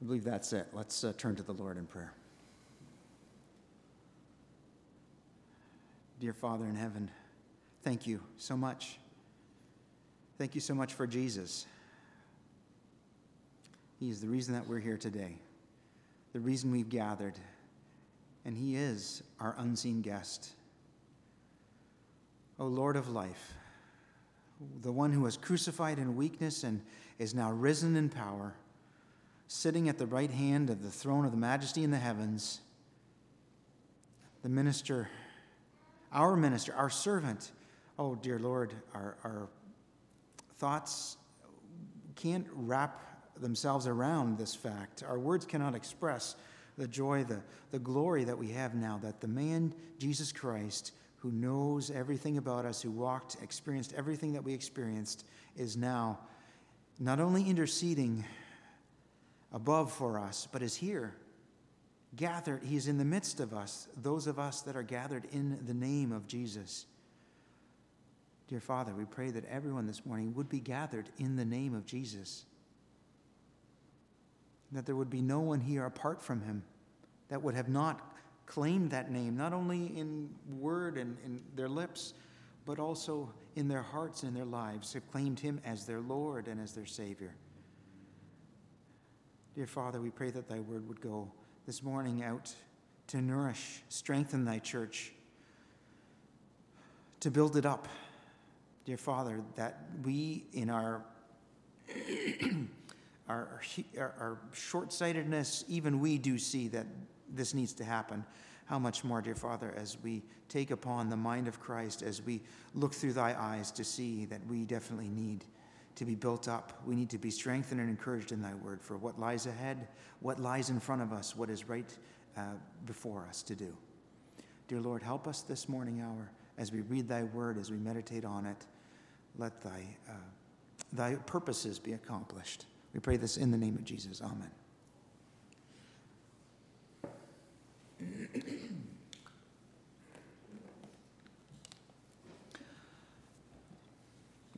I believe that's it. Let's uh, turn to the Lord in prayer. Dear Father in heaven, thank you so much. Thank you so much for Jesus. He is the reason that we're here today, the reason we've gathered, and He is our unseen guest. O Lord of life, the one who was crucified in weakness and is now risen in power sitting at the right hand of the throne of the majesty in the heavens, the minister, our minister, our servant. Oh, dear Lord, our, our thoughts can't wrap themselves around this fact. Our words cannot express the joy, the, the glory that we have now that the man, Jesus Christ, who knows everything about us, who walked, experienced everything that we experienced, is now not only interceding above for us, but is here, gathered. He is in the midst of us, those of us that are gathered in the name of Jesus. Dear Father, we pray that everyone this morning would be gathered in the name of Jesus. That there would be no one here apart from him that would have not claimed that name, not only in word and in their lips, but also in their hearts and their lives, have claimed him as their Lord and as their Savior. Dear Father, we pray that thy word would go this morning out to nourish, strengthen thy church, to build it up. Dear Father, that we in our our, our, our short sightedness, even we do see that this needs to happen. How much more, dear Father, as we take upon the mind of Christ, as we look through thy eyes to see that we definitely need to be built up. We need to be strengthened and encouraged in thy word for what lies ahead, what lies in front of us, what is right uh, before us to do. Dear Lord, help us this morning hour as we read thy word, as we meditate on it. Let thy, uh, thy purposes be accomplished. We pray this in the name of Jesus. Amen.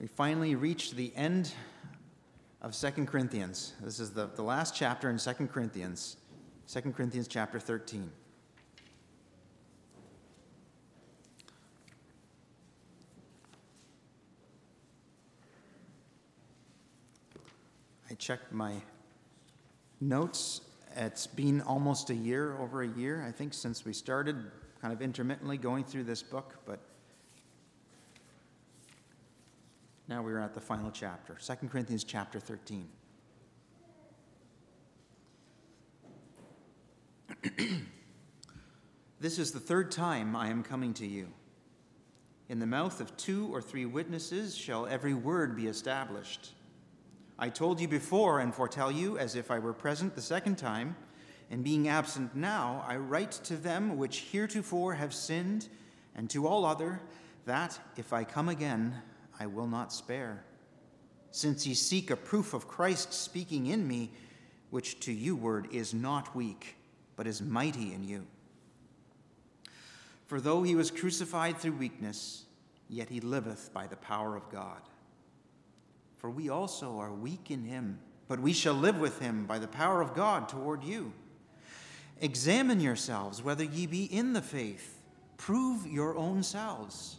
we finally reached the end of Second Corinthians. This is the, the last chapter in Second Corinthians, Second Corinthians chapter 13. I checked my notes. It's been almost a year, over a year, I think, since we started kind of intermittently going through this book, but Now we are at the final chapter, 2 Corinthians chapter 13. this is the third time I am coming to you. In the mouth of two or three witnesses shall every word be established. I told you before and foretell you as if I were present the second time, and being absent now, I write to them which heretofore have sinned, and to all other, that if I come again, I will not spare. Since ye seek a proof of Christ speaking in me, which to you word is not weak, but is mighty in you. For though he was crucified through weakness, yet he liveth by the power of God. For we also are weak in him, but we shall live with him by the power of God toward you. Examine yourselves whether ye be in the faith. Prove your own selves.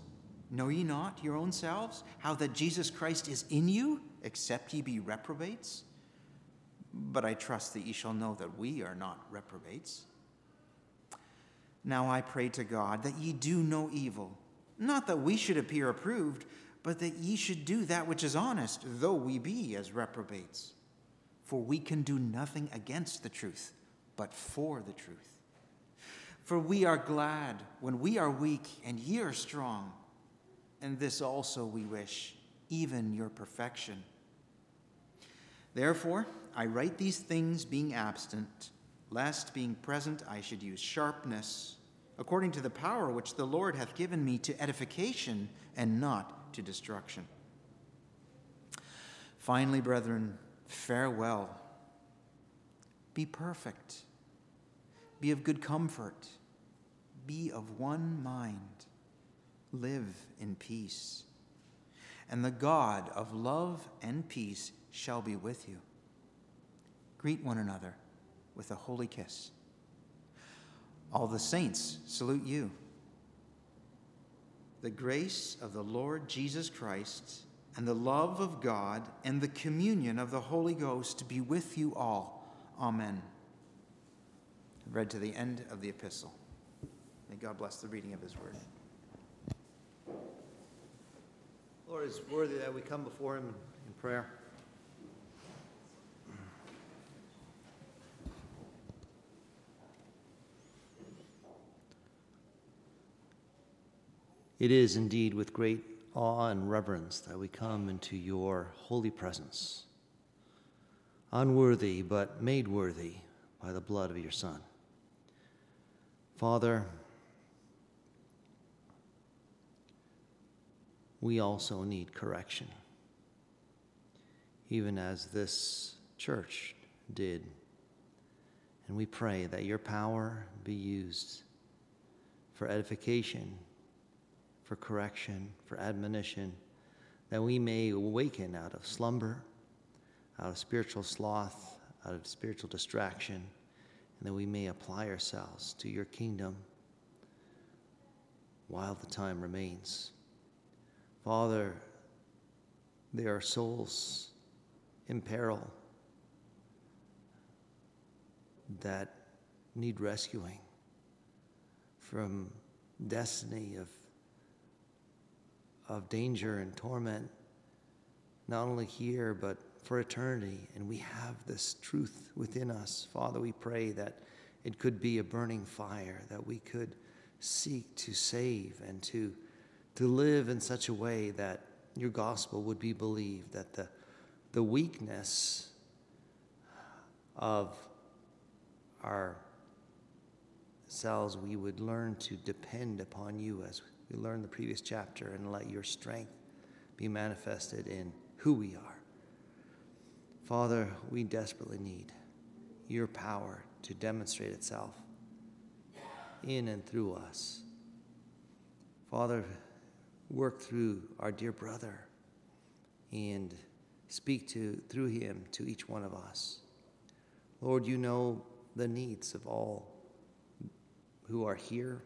Know ye not your own selves how that Jesus Christ is in you, except ye be reprobates? But I trust that ye shall know that we are not reprobates. Now I pray to God that ye do no evil, not that we should appear approved, but that ye should do that which is honest, though we be as reprobates. For we can do nothing against the truth, but for the truth. For we are glad when we are weak and ye are strong and this also we wish, even your perfection. Therefore, I write these things being absent, lest being present I should use sharpness, according to the power which the Lord hath given me to edification and not to destruction. Finally, brethren, farewell. Be perfect, be of good comfort, be of one mind live in peace. And the God of love and peace shall be with you. Greet one another with a holy kiss. All the saints salute you. The grace of the Lord Jesus Christ and the love of God and the communion of the Holy Ghost be with you all. Amen. Read to the end of the epistle. May God bless the reading of his word. Lord is worthy that we come before him in prayer. It is indeed with great awe and reverence that we come into your holy presence, unworthy but made worthy by the blood of your Son. Father, we also need correction, even as this church did. And we pray that your power be used for edification, for correction, for admonition, that we may awaken out of slumber, out of spiritual sloth, out of spiritual distraction, and that we may apply ourselves to your kingdom while the time remains. Father, there are souls in peril that need rescuing from destiny of, of danger and torment, not only here, but for eternity. And we have this truth within us. Father, we pray that it could be a burning fire, that we could seek to save and to to live in such a way that your gospel would be believed, that the, the weakness of our selves, we would learn to depend upon you as we learned the previous chapter and let your strength be manifested in who we are. Father, we desperately need your power to demonstrate itself in and through us. Father, work through our dear brother and speak to through him to each one of us. Lord, you know the needs of all who are here.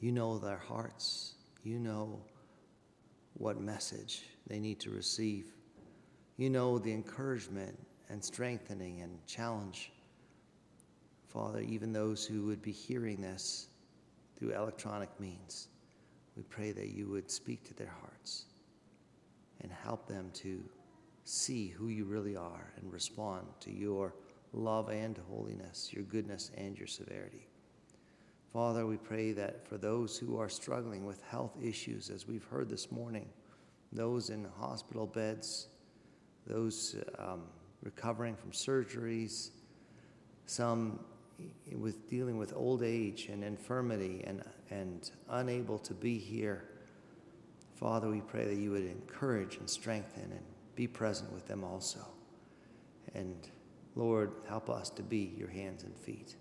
You know their hearts. You know what message they need to receive. You know the encouragement and strengthening and challenge. Father, even those who would be hearing this through electronic means. We pray that you would speak to their hearts and help them to see who you really are and respond to your love and holiness, your goodness and your severity. Father, we pray that for those who are struggling with health issues, as we've heard this morning, those in hospital beds, those um, recovering from surgeries, some with dealing with old age and infirmity and, and unable to be here, Father, we pray that you would encourage and strengthen and be present with them also. And Lord, help us to be your hands and feet.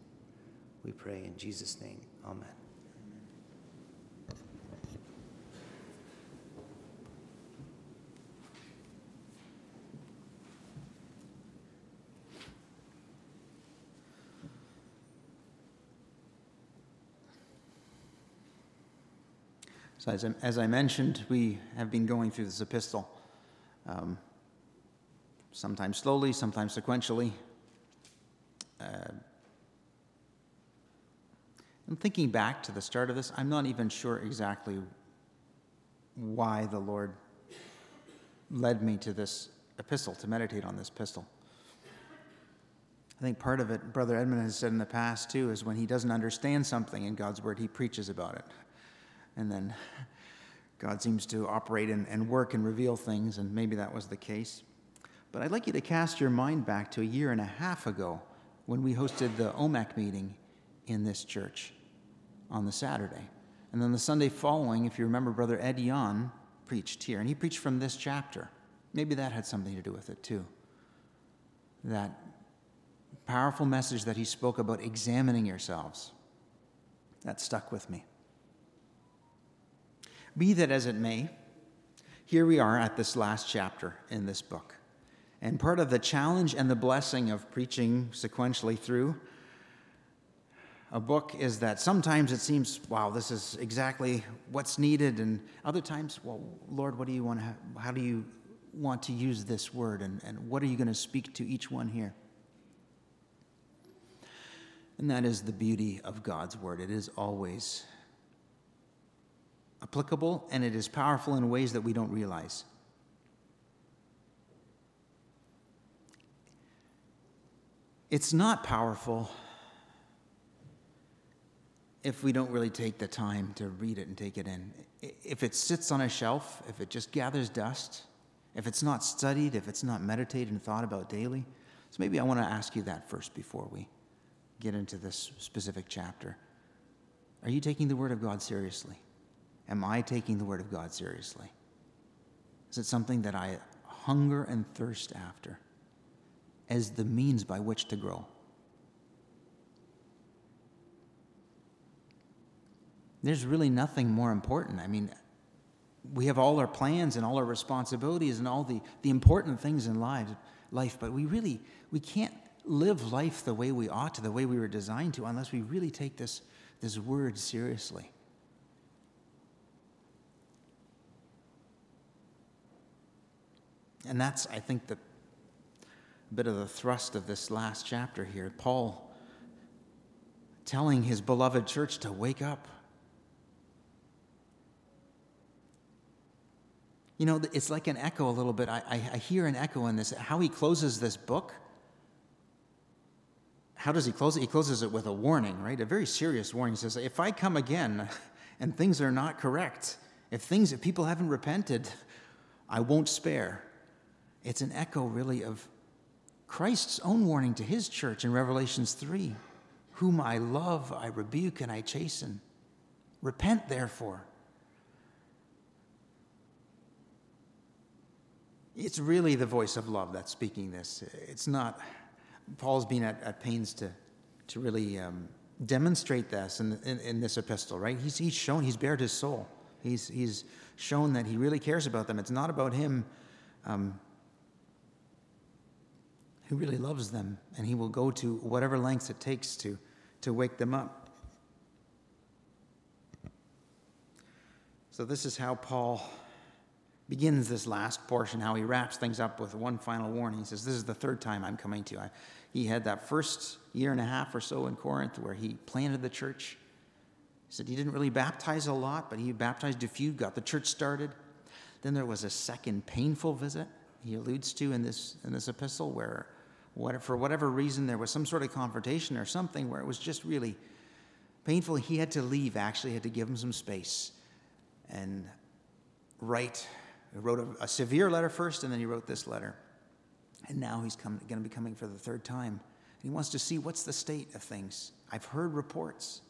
We pray in Jesus' name. Amen. So, as I, as I mentioned, we have been going through this epistle, um, sometimes slowly, sometimes sequentially. Uh, and thinking back to the start of this, I'm not even sure exactly why the Lord led me to this epistle, to meditate on this epistle. I think part of it, Brother Edmund has said in the past too, is when he doesn't understand something in God's Word, he preaches about it and then God seems to operate and, and work and reveal things, and maybe that was the case. But I'd like you to cast your mind back to a year and a half ago when we hosted the OMAC meeting in this church on the Saturday. And then the Sunday following, if you remember, Brother Ed Yon preached here, and he preached from this chapter. Maybe that had something to do with it too. That powerful message that he spoke about examining yourselves. That stuck with me. Be that as it may, here we are at this last chapter in this book. And part of the challenge and the blessing of preaching sequentially through a book is that sometimes it seems, wow, this is exactly what's needed, and other times, well, Lord, what do you want to, how do you want to use this word, and, and what are you going to speak to each one here? And that is the beauty of God's word. It is always applicable and it is powerful in ways that we don't realize. It's not powerful if we don't really take the time to read it and take it in. If it sits on a shelf, if it just gathers dust, if it's not studied, if it's not meditated and thought about daily. So maybe I want to ask you that first before we get into this specific chapter. Are you taking the Word of God seriously? Am I taking the Word of God seriously? Is it something that I hunger and thirst after as the means by which to grow? There's really nothing more important. I mean, we have all our plans and all our responsibilities and all the, the important things in life, life, but we really we can't live life the way we ought to, the way we were designed to, unless we really take this, this word seriously. And that's, I think, the bit of the thrust of this last chapter here. Paul telling his beloved church to wake up. You know, it's like an echo a little bit. I, I, hear an echo in this. How he closes this book how does he close it? He closes it with a warning, right? A very serious warning. He says, If I come again and things are not correct, if things, if people haven't repented, I won't spare. It's an echo, really, of Christ's own warning to his church in Revelations 3 Whom I love, I rebuke and I chasten. Repent, therefore. It's really the voice of love that's speaking this. It's not Paul's been at, at pains to, to really um, demonstrate this in, in, in, this epistle, right? He's, he's shown, he's bared his soul. He's, he's shown that he really cares about them. It's not about him um, who really loves them, and he will go to whatever lengths it takes to, to wake them up. So, this is how Paul begins this last portion, how he wraps things up with one final warning. He says, This is the third time I'm coming to you. I, he had that first year and a half or so in Corinth where he planted the church. He said he didn't really baptize a lot, but he baptized a few, got the church started. Then there was a second painful visit he alludes to in this, in this epistle where, what, for whatever reason, there was some sort of confrontation or something where it was just really painful. He had to leave, actually, had to give him some space and write. He wrote a, a severe letter first, and then he wrote this letter. And now he's going to be coming for the third time. And he wants to see what's the state of things. I've heard reports.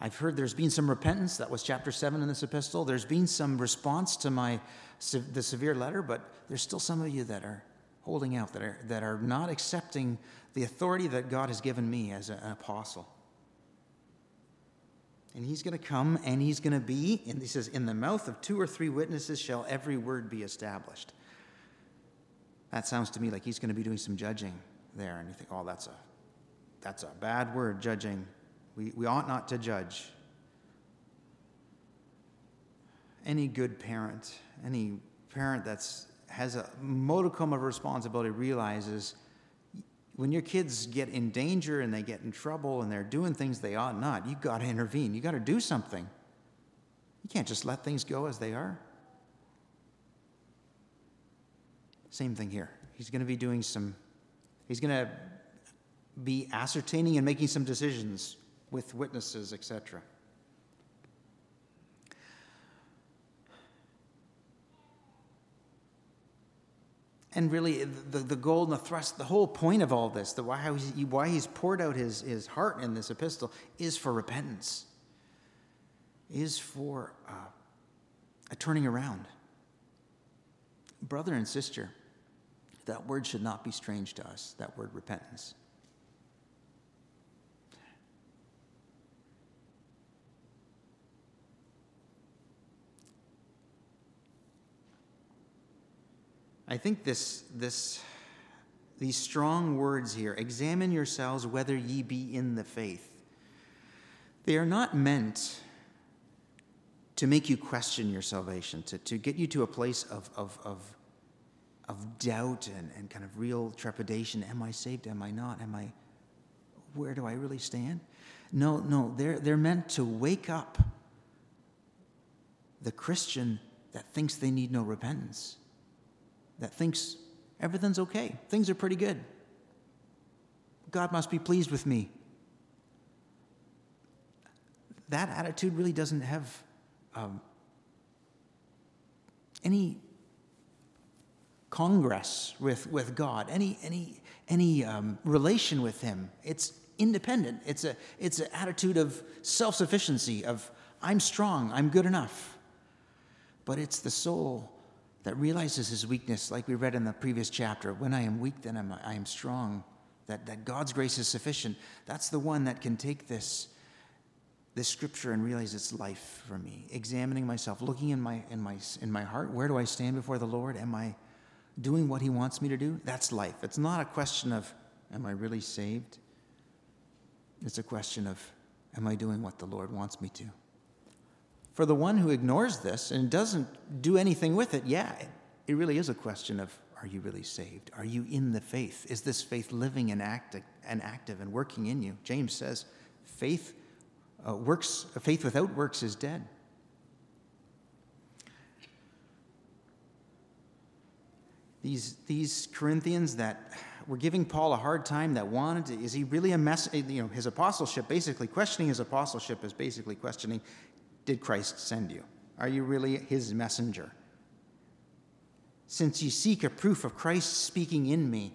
I've heard there's been some repentance. That was chapter 7 in this epistle. There's been some response to my the severe letter, but there's still some of you that are holding out, that are, that are not accepting the authority that God has given me as an apostle. And he's going to come and he's going to be, and he says, in the mouth of two or three witnesses shall every word be established. That sounds to me like he's going to be doing some judging there. And you think, oh, that's a, that's a bad word, judging. We, we ought not to judge. Any good parent, any parent that's has a modicum of responsibility realizes when your kids get in danger and they get in trouble and they're doing things they ought not, you've got to intervene. You've got to do something. You can't just let things go as they are. Same thing here. He's going to be doing some, he's going to be ascertaining and making some decisions with witnesses, etc. And really, the, the goal and the thrust, the whole point of all this, the why, he, why he's poured out his, his heart in this epistle, is for repentance, is for uh, a turning around. Brother and sister, that word should not be strange to us, that word repentance. I think this, this these strong words here examine yourselves whether ye be in the faith. They are not meant to make you question your salvation, to, to get you to a place of, of, of, of doubt and, and kind of real trepidation. Am I saved? Am I not? Am I, where do I really stand? No, no, they're, they're meant to wake up the Christian that thinks they need no repentance, that thinks everything's okay, things are pretty good. God must be pleased with me. That attitude really doesn't have um, any congress with, with God, any, any, any um, relation with Him. It's independent. It's, a, it's an attitude of self sufficiency, of I'm strong, I'm good enough. But it's the soul that realizes his weakness, like we read in the previous chapter. When I am weak, then I'm, I am strong. That, that God's grace is sufficient. That's the one that can take this this scripture and realize it's life for me. Examining myself, looking in my, in, my, in my heart, where do I stand before the Lord? Am I doing what He wants me to do? That's life. It's not a question of, am I really saved? It's a question of, am I doing what the Lord wants me to? For the one who ignores this and doesn't do anything with it, yeah, it really is a question of, are you really saved? Are you in the faith? Is this faith living and, active and active and working in you? James says, faith uh, works, faith without works is dead. These, these Corinthians that were giving Paul a hard time, that wanted to, is he really a mess? You know, his apostleship, basically, questioning his apostleship is basically questioning, did Christ send you? Are you really his messenger? Since you seek a proof of Christ speaking in me,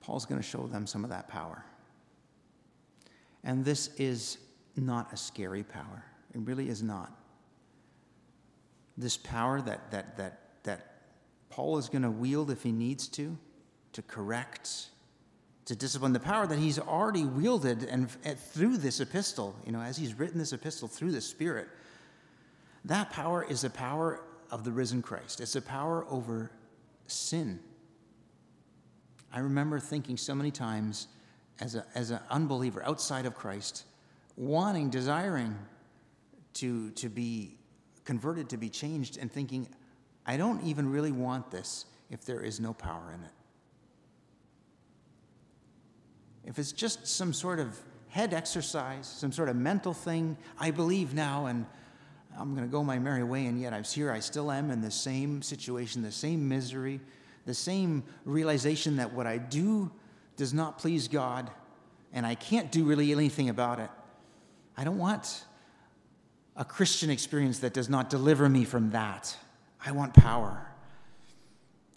Paul's going to show them some of that power. And this is not a scary power. It really is not. This power that, that, that, that Paul is going to wield if he needs to, to correct, to discipline, the power that he's already wielded and, and through this epistle, you know, as he's written this epistle through the Spirit, that power is the power of the risen Christ. It's a power over sin I remember thinking so many times as, a, as an unbeliever outside of Christ, wanting, desiring to, to be converted, to be changed, and thinking, I don't even really want this if there is no power in it. If it's just some sort of head exercise, some sort of mental thing, I believe now and I'm going to go my merry way, and yet I'm here, I still am in the same situation, the same misery, the same realization that what I do does not please God and I can't do really anything about it. I don't want a Christian experience that does not deliver me from that. I want power.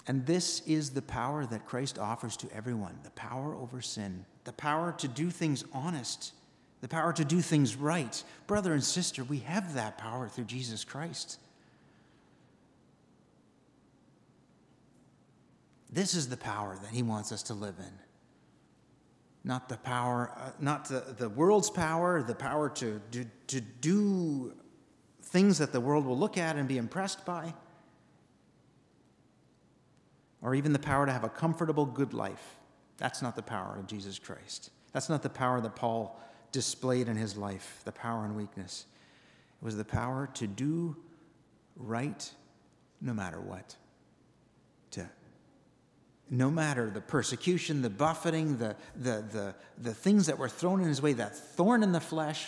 And this is the power that Christ offers to everyone the power over sin, the power to do things honest, the power to do things right. Brother and sister, we have that power through Jesus Christ. This is the power that he wants us to live in. Not the power, uh, not the, the world's power, the power to, to, to do things that the world will look at and be impressed by, or even the power to have a comfortable, good life. That's not the power of Jesus Christ. That's not the power that Paul displayed in his life, the power and weakness. It was the power to do right no matter what, to no matter the persecution, the buffeting, the, the, the, the things that were thrown in his way, that thorn in the flesh,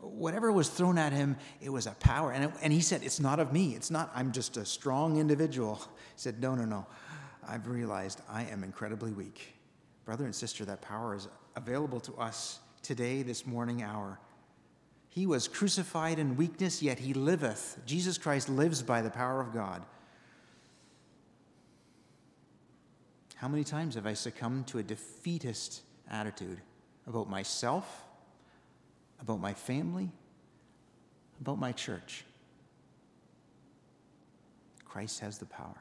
whatever was thrown at him, it was a power. And, it, and he said, It's not of me. It's not, I'm just a strong individual. He said, No, no, no. I've realized I am incredibly weak. Brother and sister, that power is available to us today, this morning hour. He was crucified in weakness, yet he liveth. Jesus Christ lives by the power of God. How many times have I succumbed to a defeatist attitude about myself, about my family, about my church? Christ has the power.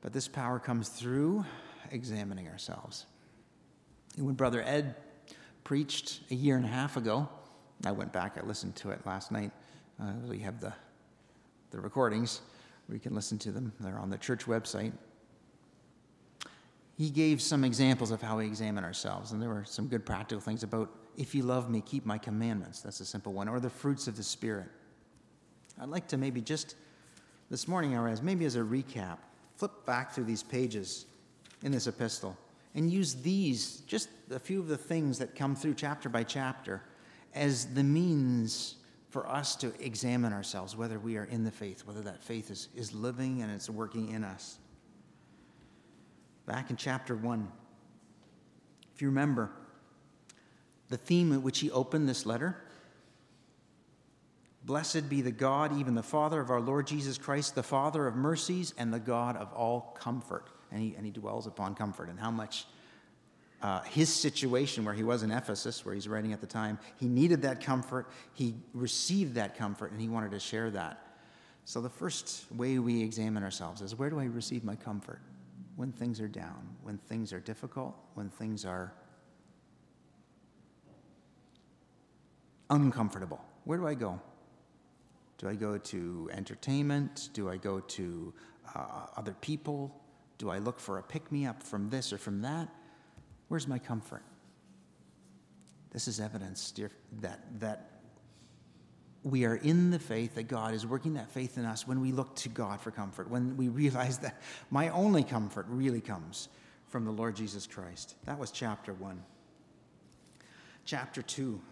But this power comes through examining ourselves. And When Brother Ed preached a year and a half ago I went back, I listened to it last night. Uh, we have the, the recordings where you can listen to them, they're on the church website. He gave some examples of how we examine ourselves, and there were some good practical things about if you love me, keep my commandments. That's a simple one, or the fruits of the Spirit. I'd like to maybe just this morning, or as maybe as a recap, flip back through these pages in this epistle and use these, just a few of the things that come through chapter by chapter, as the means for us to examine ourselves, whether we are in the faith, whether that faith is, is living and it's working in us. Back in chapter 1, if you remember, the theme at which he opened this letter Blessed be the God, even the Father of our Lord Jesus Christ, the Father of mercies and the God of all comfort and he, and he dwells upon comfort and how much uh, his situation where he was in Ephesus, where he's writing at the time, he needed that comfort. He received that comfort and he wanted to share that. So, the first way we examine ourselves is where do I receive my comfort? When things are down, when things are difficult, when things are uncomfortable. Where do I go? Do I go to entertainment? Do I go to uh, other people? Do I look for a pick me up from this or from that? Where's my comfort? This is evidence, dear, that, that we are in the faith, that God is working that faith in us when we look to God for comfort, when we realize that my only comfort really comes from the Lord Jesus Christ. That was chapter one. Chapter two.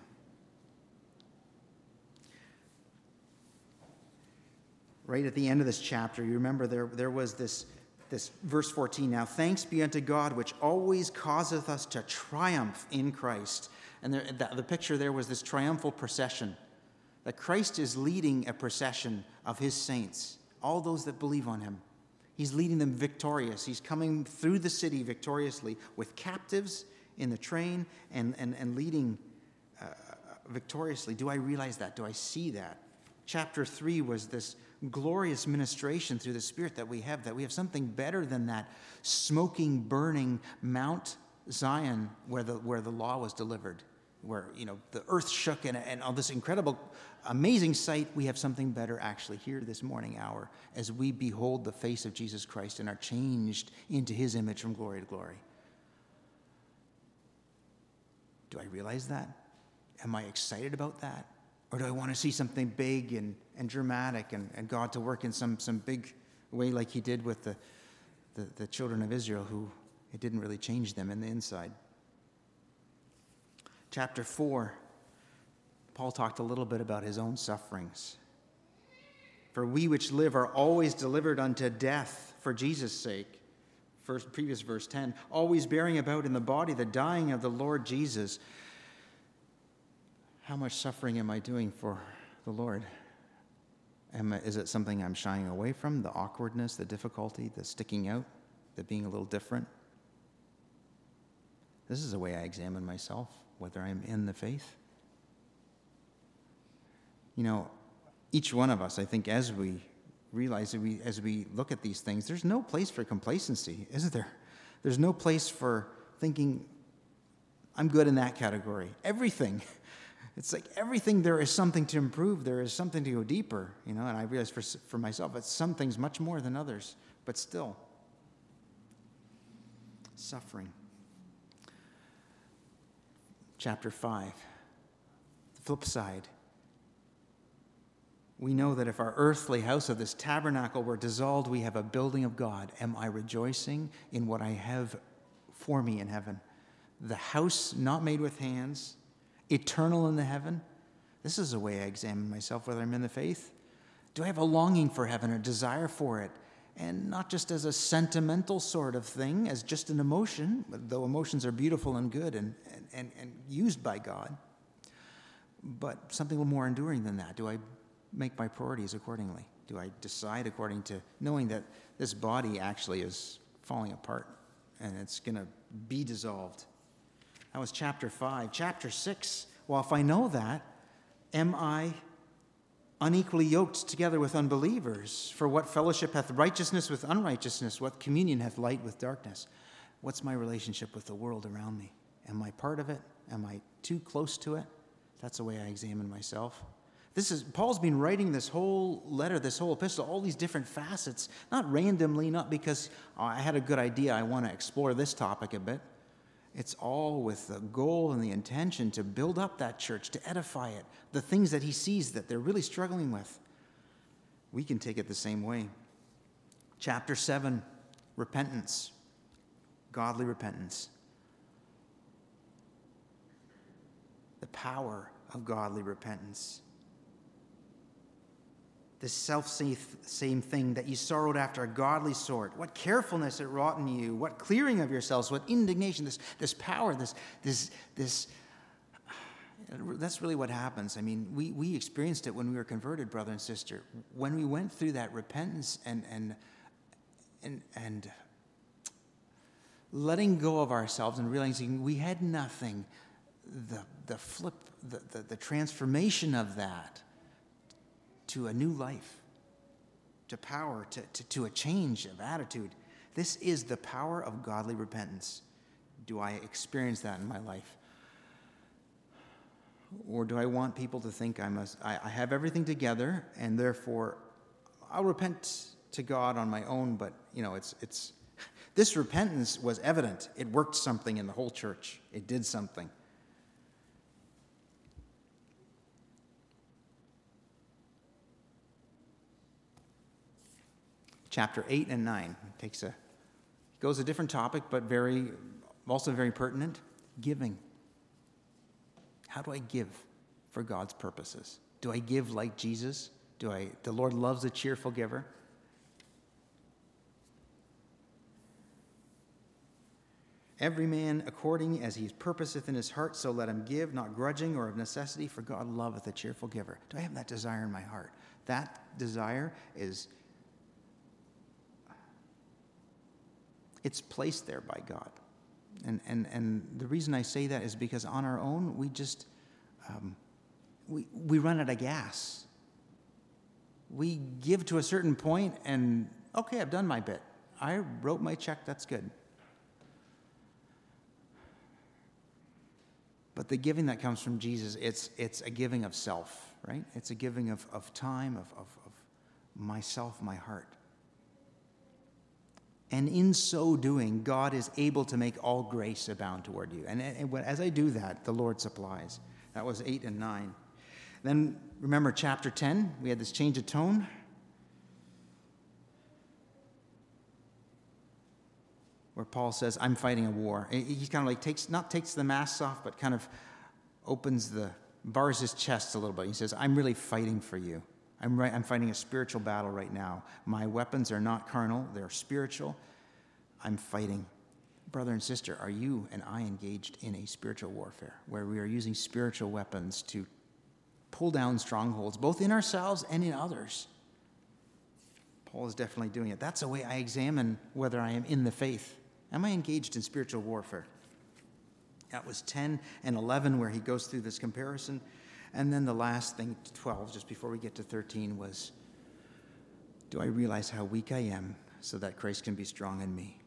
Right at the end of this chapter, you remember there, there was this this verse 14 now thanks be unto god which always causeth us to triumph in christ. And there, the, the picture there was this triumphal procession that christ is leading a procession of his saints all those that believe on him. He's leading them victorious. He's coming through the city victoriously with captives in the train and, and, and leading uh, victoriously. Do i realize that? Do i see that? Chapter 3 was this glorious ministration through the Spirit that we have, that we have something better than that smoking, burning Mount Zion where the, where the law was delivered, where you know the earth shook and, and all this incredible, amazing sight. We have something better actually here this morning hour as we behold the face of Jesus Christ and are changed into his image from glory to glory. Do I realize that? Am I excited about that? Or do I want to see something big and, and dramatic and, and God to work in some, some big way like he did with the, the, the children of Israel who it didn't really change them in the inside? Chapter 4, Paul talked a little bit about his own sufferings. For we which live are always delivered unto death for Jesus' sake. First, previous verse 10, always bearing about in the body the dying of the Lord Jesus how much suffering am I doing for the Lord? Am is it something I'm shying away from? The awkwardness, the difficulty, the sticking out, the being a little different? This is the way I examine myself, whether I'm in the faith. You know, each one of us, I think, as we realize, that we, as we look at these things, there's no place for complacency, is there? There's no place for thinking, I'm good in that category. Everything it's like everything there is something to improve there is something to go deeper you know and i realize for, for myself it's some things much more than others but still. Suffering. Chapter 5 the flip side. We know that if our earthly house of this tabernacle were dissolved we have a building of god. Am i rejoicing in what i have for me in heaven? The house not made with hands eternal in the heaven? This is a way I examine myself whether I'm in the faith. Do I have a longing for heaven, a desire for it? And not just as a sentimental sort of thing, as just an emotion, though emotions are beautiful and good and, and, and used by God, but something more enduring than that. Do I make my priorities accordingly? Do I decide according to knowing that this body actually is falling apart and it's going to be dissolved? That was chapter 5. Chapter 6, well, if I know that, am I unequally yoked together with unbelievers? For what fellowship hath righteousness with unrighteousness? What communion hath light with darkness? What's my relationship with the world around me? Am I part of it? Am I too close to it? That's the way I examine myself. This is Paul's been writing this whole letter, this whole epistle, all these different facets, not randomly, not because oh, I had a good idea, I want to explore this topic a bit. It's all with the goal and the intention to build up that church, to edify it, the things that he sees that they're really struggling with. We can take it the same way. Chapter 7 repentance, godly repentance. The power of godly repentance this self same thing that you sorrowed after a godly sort. What carefulness it wrought in you, what clearing of yourselves, what indignation, this, this power, this, this, this. That's really what happens. I mean, we, we experienced it when we were converted, brother and sister. When we went through that repentance and, and, and, and letting go of ourselves and realizing we had nothing, the, the flip, the, the, the transformation of that to a new life, to power, to, to, to a change of attitude. This is the power of godly repentance. Do I experience that in my life? Or do I want people to think I'm I have everything together and therefore I'll repent to God on my own, but you know, it's, it's, this repentance was evident. It worked something in the whole church. It did something. Chapter 8 and 9. It takes a goes a different topic, but very also very pertinent. Giving. How do I give for God's purposes? Do I give like Jesus? Do I the Lord loves a cheerful giver? Every man according as he purposeth in his heart, so let him give, not grudging or of necessity, for God loveth a cheerful giver. Do I have that desire in my heart? That desire is It's placed there by God. And, and, and the reason I say that is because on our own, we just, um, we, we run out of gas. We give to a certain point and, okay, I've done my bit. I wrote my check, that's good. But the giving that comes from Jesus, it's, it's a giving of self, right? It's a giving of, of time, of, of, of myself, my heart. And in so doing, God is able to make all grace abound toward you. And, as I do that, the Lord supplies. That was 8 and 9. Then remember chapter 10, we had this change of tone. Where Paul says, I'm fighting a war. He kind of like takes, not takes the masks off, but kind of opens the, bars his chest a little bit. He says, I'm really fighting for you. I'm, right, I'm fighting a spiritual battle right now. My weapons are not carnal, they're spiritual. I'm fighting. Brother and sister, are you and I engaged in a spiritual warfare where we are using spiritual weapons to pull down strongholds, both in ourselves and in others? Paul is definitely doing it. That's a way I examine whether I am in the faith. Am I engaged in spiritual warfare? That was 10 and 11 where he goes through this comparison. And then the last thing, 12, just before we get to 13, was do I realize how weak I am so that Christ can be strong in me?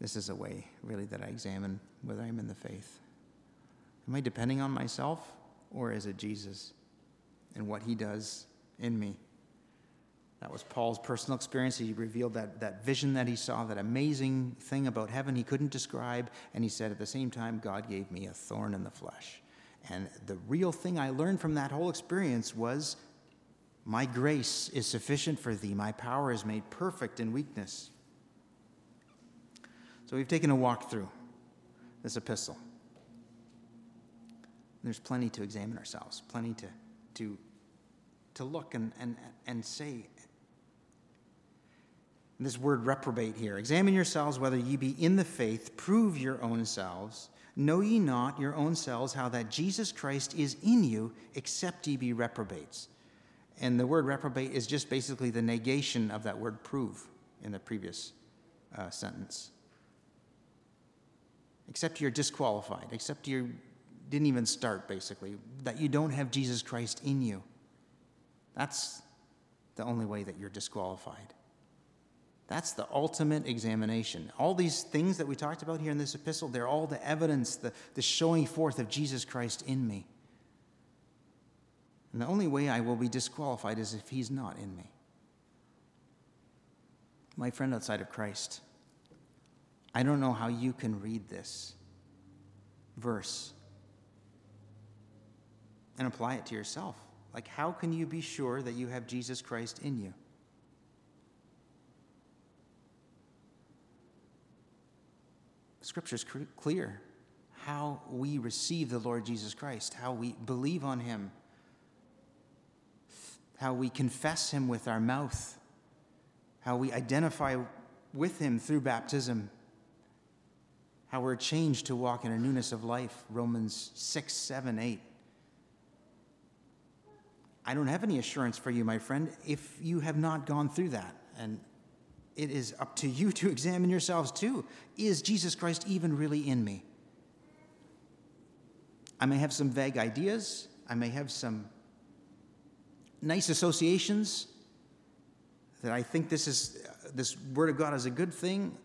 This is a way, really, that I examine whether I'm in the faith. Am I depending on myself, or is it Jesus and what he does in me? That was Paul's personal experience. He revealed that, that vision that he saw, that amazing thing about heaven he couldn't describe. And he said, at the same time, God gave me a thorn in the flesh. And the real thing I learned from that whole experience was my grace is sufficient for thee, my power is made perfect in weakness. So we've taken a walk through this epistle. There's plenty to examine ourselves, plenty to, to, to look and, and, and say. This word reprobate here. Examine yourselves whether ye be in the faith, prove your own selves. Know ye not your own selves how that Jesus Christ is in you, except ye be reprobates? And the word reprobate is just basically the negation of that word prove in the previous uh, sentence. Except you're disqualified, except you didn't even start, basically, that you don't have Jesus Christ in you. That's the only way that you're disqualified. That's the ultimate examination. All these things that we talked about here in this epistle, they're all the evidence, the, the showing forth of Jesus Christ in me. And the only way I will be disqualified is if he's not in me. My friend outside of Christ, I don't know how you can read this verse and apply it to yourself. Like, how can you be sure that you have Jesus Christ in you? Scripture's clear how we receive the Lord Jesus Christ, how we believe on him, how we confess him with our mouth, how we identify with him through baptism, how we're changed to walk in a newness of life, Romans 6, 7, 8. I don't have any assurance for you, my friend, if you have not gone through that. And it is up to you to examine yourselves too. Is Jesus Christ even really in me? I may have some vague ideas, I may have some nice associations that I think this is this word of God is a good thing,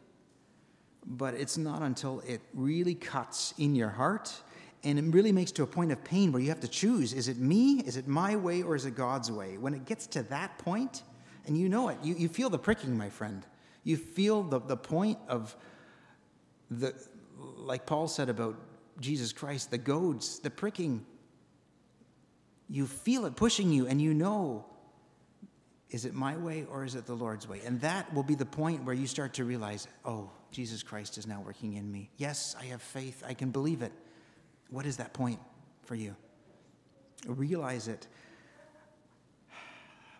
but it's not until it really cuts in your heart and it really makes to a point of pain where you have to choose is it me, is it my way, or is it God's way? When it gets to that point, and you know it, you, you feel the pricking, my friend. You feel the, the point of the, like Paul said about Jesus Christ, the goads, the pricking. You feel it pushing you, and you know is it my way or is it the Lord's way? And that will be the point where you start to realize, oh, Jesus Christ is now working in me. Yes, I have faith. I can believe it. What is that point for you? Realize it.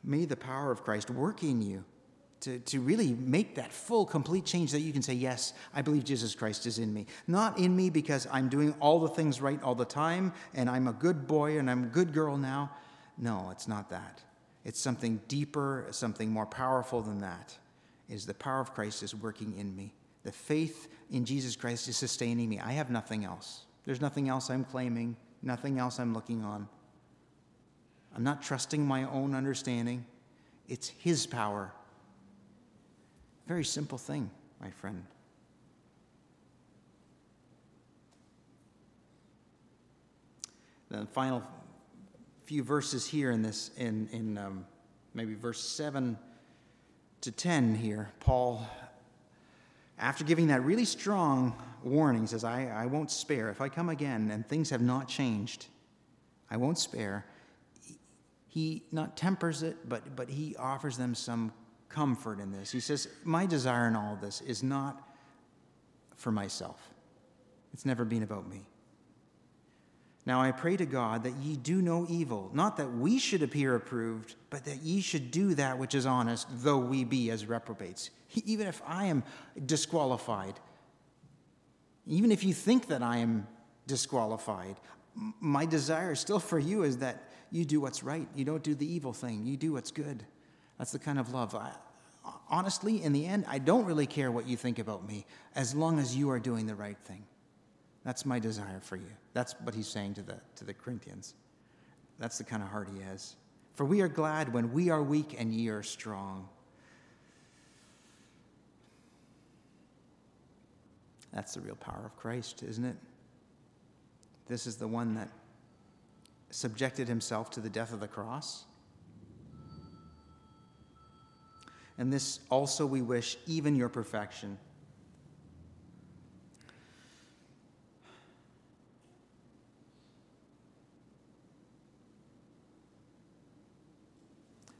May the power of Christ work in you to, to really make that full, complete change that you can say, Yes, I believe Jesus Christ is in me. Not in me because I'm doing all the things right all the time and I'm a good boy and I'm a good girl now. No, it's not that. It's something deeper, something more powerful than that. Is the power of Christ is working in me. The faith in Jesus Christ is sustaining me. I have nothing else. There's nothing else I'm claiming, nothing else I'm looking on. I'm not trusting my own understanding. It's His power. Very simple thing, my friend. The final few verses here in this, in, in um, maybe verse 7 to 10 here, Paul, after giving that really strong warning, says, I, I won't spare. If I come again and things have not changed, I won't spare. He not tempers it, but, but he offers them some comfort in this. He says, My desire in all this is not for myself, it's never been about me. Now I pray to God that ye do no evil, not that we should appear approved, but that ye should do that which is honest, though we be as reprobates. Even if I am disqualified, even if you think that I am disqualified, my desire still for you is that you do what's right. You don't do the evil thing, you do what's good. That's the kind of love. I, honestly, in the end, I don't really care what you think about me as long as you are doing the right thing. That's my desire for you. That's what he's saying to the, to the Corinthians. That's the kind of heart he has. For we are glad when we are weak and ye are strong. That's the real power of Christ, isn't it? This is the one that subjected himself to the death of the cross. And this also we wish, even your perfection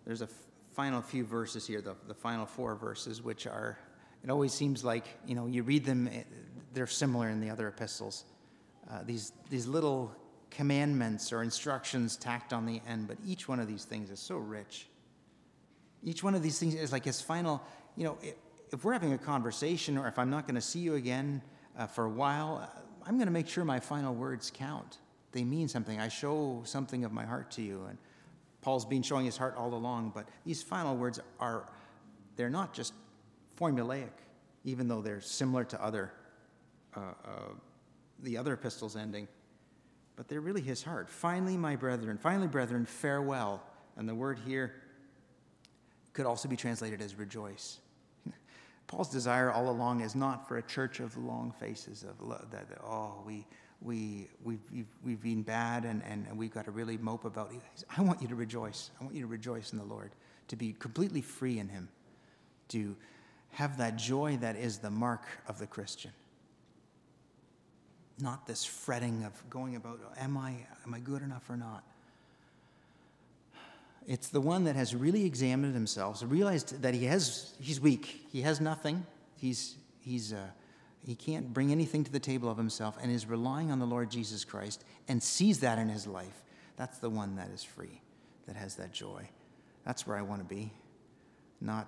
there's a f- final few verses here, the, the final four verses, which are, it always seems like, you know, you read them, eh, they're similar in the other epistles. Uh, these, these little commandments or instructions tacked on the end, but each one of these things is so rich. Each one of these things is like his final, you know, if, we're having a conversation or if I'm not going to see you again uh, for a while, uh, I'm going to make sure my final words count. They mean something. I show something of my heart to you. And Paul's been showing his heart all along, but these final words are, they're not just formulaic, even though they're similar to other, uh, uh, the other epistles ending, but they're really his heart. Finally, my brethren, finally, brethren, farewell. And the word here could also be translated as rejoice. Paul's desire all along is not for a church of long faces, of that, oh, we, we, we've, we've, we've been bad and, and, and we've got to really mope about it. I want you to rejoice. I want you to rejoice in the Lord, to be completely free in Him, to have that joy that is the mark of the Christian. Not this fretting of going about, am I, am I good enough or not? It's the one that has really examined himself, realized that he has, he's weak, he has nothing, he's, he's, uh, he can't bring anything to the table of himself, and is relying on the Lord Jesus Christ and sees that in his life. That's the one that is free, that has that joy. That's where I want to be, not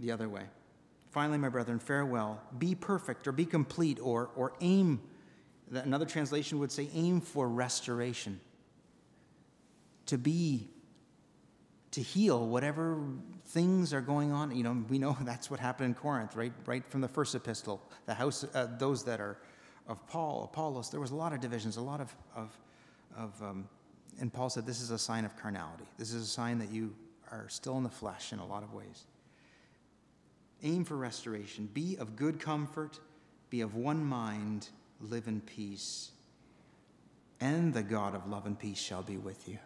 the other way. Finally, my brethren, farewell. Be perfect or be complete or, or aim. Another translation would say, aim for restoration to be, to heal whatever things are going on. You know, we know that's what happened in Corinth, right? Right from the first epistle. The house, uh, those that are of Paul, Apollos, there was a lot of divisions, a lot of, of, of um, and Paul said, this is a sign of carnality. This is a sign that you are still in the flesh in a lot of ways. Aim for restoration. Be of good comfort. Be of one mind. Live in peace. And the God of love and peace shall be with you.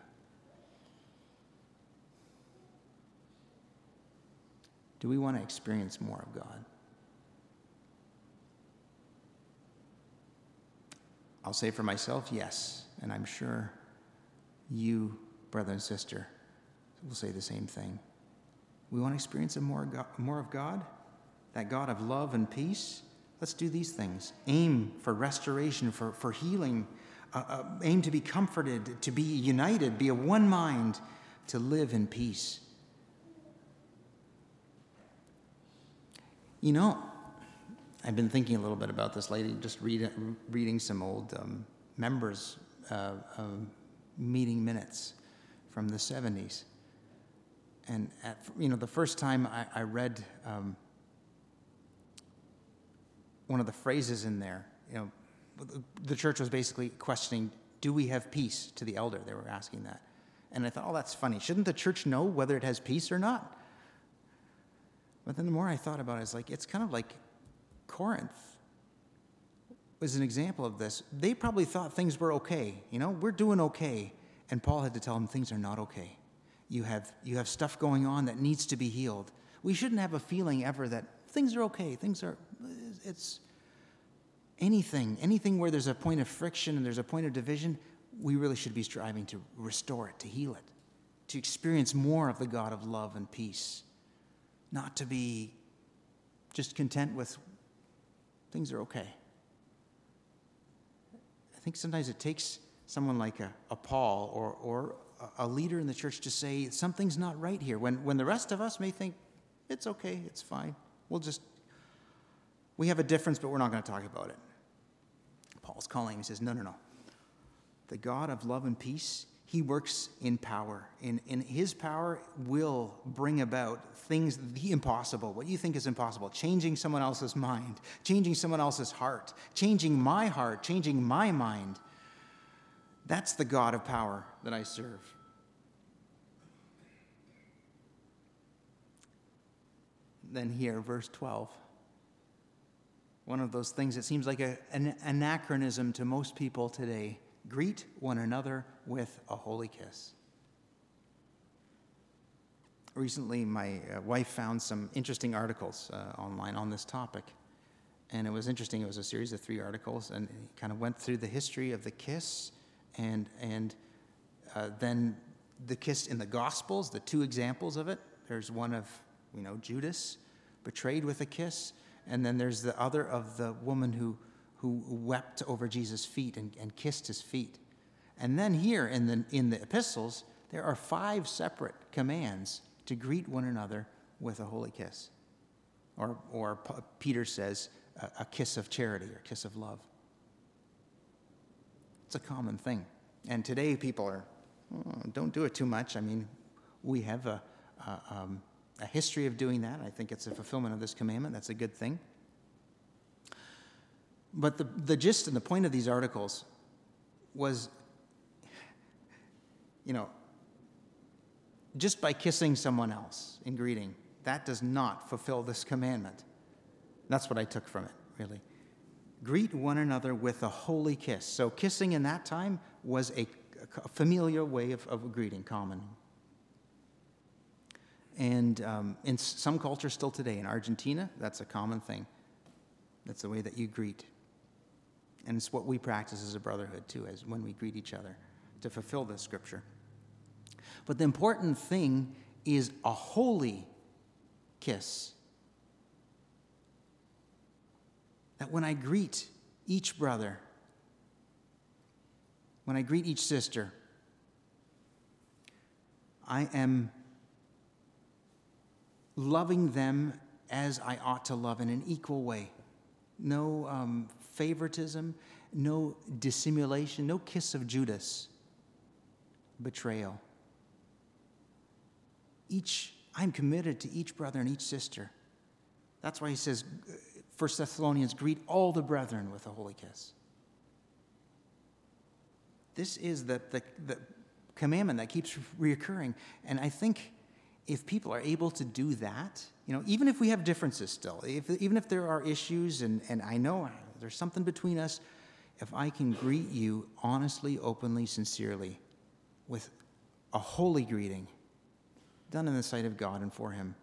Do we want to experience more of God? I'll say for myself, yes. And I'm sure you, brother and sister, will say the same thing. We want to experience more, God, more of God, that God of love and peace. Let's do these things. Aim for restoration, for, for healing. Uh, uh, aim to be comforted, to be united, be of one mind, to live in peace. You know, I've been thinking a little bit about this lady, just read, reading some old um, members' uh, meeting minutes from the 70s. And, at, you know, the first time I, I read um, one of the phrases in there, you know, the church was basically questioning, do we have peace to the elder? They were asking that. And I thought, oh, that's funny. Shouldn't the church know whether it has peace or not? But then the more I thought about it, it's like it's kind of like Corinth was an example of this. They probably thought things were okay. You know, we're doing okay. And Paul had to tell them things are not okay. You have, you have stuff going on that needs to be healed. We shouldn't have a feeling ever that things are okay. Things are, it's anything, anything where there's a point of friction and there's a point of division, we really should be striving to restore it, to heal it, to experience more of the God of love and peace not to be just content with things are okay. I think sometimes it takes someone like a, a Paul or, or a leader in the church to say something's not right here when, when the rest of us may think it's okay, it's fine. We'll just, we have a difference, but we're not going to talk about it. Paul's calling him. He says, No, no, no. The God of love and peace, he works in power. In, in his power will bring about things the impossible, what you think is impossible, changing someone else's mind, changing someone else's heart, changing my heart, changing my mind. That's the God of power that I serve. Then here, verse 12. One of those things that seems like a, an anachronism to most people today Greet one another with a holy kiss. Recently, my uh, wife found some interesting articles uh, online on this topic. And it was interesting. It was a series of three articles, and it kind of went through the history of the kiss and, and uh, then the kiss in the Gospels, the two examples of it. There's one of, you know, Judas betrayed with a kiss, and then there's the other of the woman who who wept over Jesus' feet and, and kissed his feet. And then here in the, in the epistles, there are five separate commands to greet one another with a holy kiss. Or, or P- Peter says, a, a kiss of charity or kiss of love. It's a common thing. And today people are, oh, don't do it too much. I mean, we have a, a, um, a history of doing that. I think it's a fulfillment of this commandment. That's a good thing. But the, the gist and the point of these articles was, you know, just by kissing someone else in greeting, that does not fulfill this commandment. That's what I took from it, really. Greet one another with a holy kiss. So, kissing in that time was a, a familiar way of, of greeting, common. And um, in some cultures still today, in Argentina, that's a common thing. That's the way that you greet. And it's what we practice as a brotherhood, too, as when we greet each other to fulfill this scripture. But the important thing is a holy kiss. That when I greet each brother, when I greet each sister, I am loving them as I ought to love in an equal way. No um, favoritism, no dissimulation, no kiss of Judas, betrayal. Each, I'm committed to each brother and each sister. That's why he says, 1 Thessalonians, greet all the brethren with a holy kiss. This is the, the, the commandment that keeps reoccurring. And I think if people are able to do that, you know, even if we have differences still, if, even if there are issues, and, and I know there's something between us, if I can greet you honestly, openly, sincerely, with a holy greeting, done in the sight of God and for Him,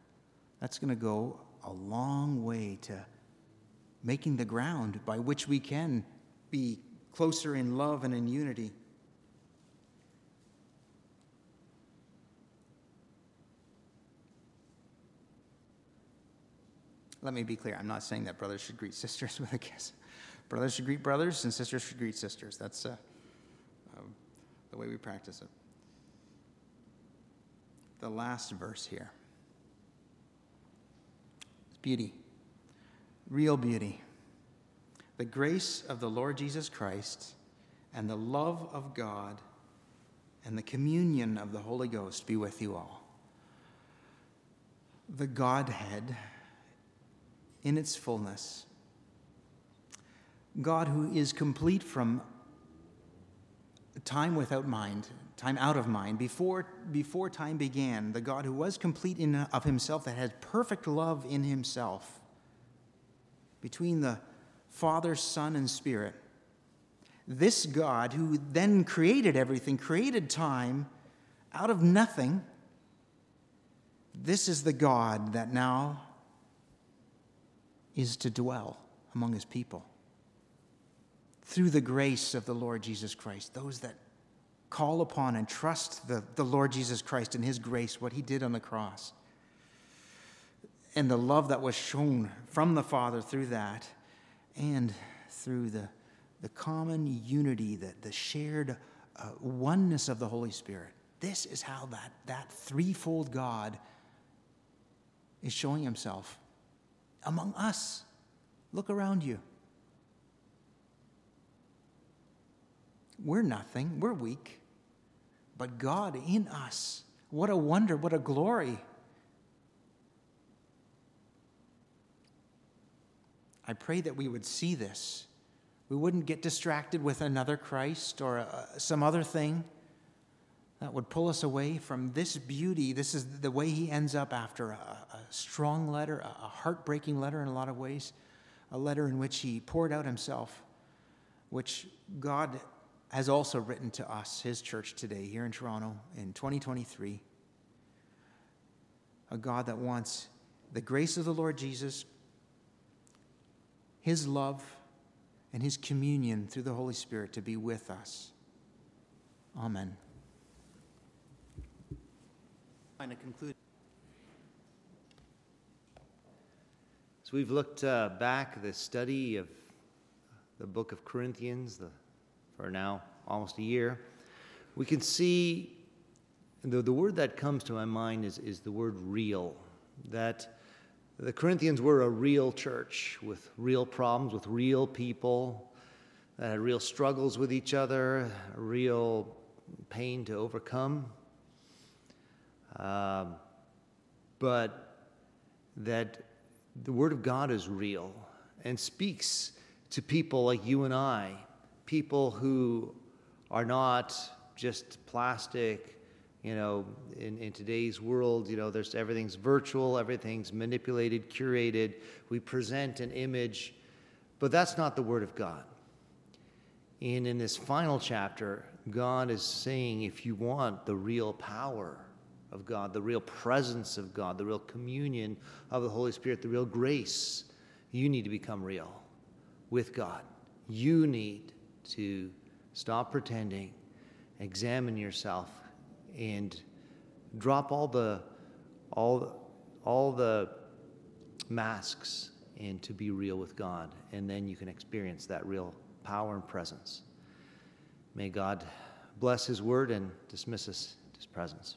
that's going to go a long way to making the ground by which we can be closer in love and in unity. Let me be clear. I'm not saying that brothers should greet sisters with a kiss. Brothers should greet brothers, and sisters should greet sisters. That's uh, uh, the way we practice it. The last verse here beauty, real beauty. The grace of the Lord Jesus Christ and the love of God and the communion of the Holy Ghost be with you all. The Godhead in its fullness. God, who is complete from time without mind, time out of mind, before, before time began, the God who was complete in of himself, that had perfect love in himself, between the Father, Son, and Spirit. This God, who then created everything, created time out of nothing, this is the God that now is to dwell among his people. Through the grace of the Lord Jesus Christ, those that call upon and trust the, the Lord Jesus Christ and his grace, what he did on the cross, and the love that was shown from the Father through that, and through the, the common unity, the, the shared uh, oneness of the Holy Spirit. This is how that, that threefold God is showing himself among us. Look around you. We're nothing, we're weak. But God in us, what a wonder, what a glory. I pray that we would see this. We wouldn't get distracted with another Christ or uh, some other thing that would pull us away from this beauty. This is the way he ends up after a, a strong letter, a, a heartbreaking letter in a lot of ways, a letter in which he poured out himself, which God has also written to us, his church today here in Toronto in 2023. A God that wants the grace of the Lord Jesus, his love, and his communion through the Holy Spirit to be with us. Amen. Kind of conclude. So we've looked uh, back the study of the book of Corinthians the, for now almost a year. We can see the, the word that comes to my mind is, is the word real. That the Corinthians were a real church with real problems, with real people that had real struggles with each other, real pain to overcome. Um, but that the Word of God is real and speaks to people like you and I, people who are not just plastic. You know, in, in today's world, you know, there's everything's virtual, everything's manipulated, curated. We present an image, But that's not the Word of God. And in this final chapter, God is saying if you want the real power of God, the real presence of God, the real communion of the Holy Spirit, the real grace, you need to become real with God. You need to stop pretending, examine yourself, and drop all the all all the masks and to be real with God, and then you can experience that real power and presence. May God bless His word and dismiss us His presence.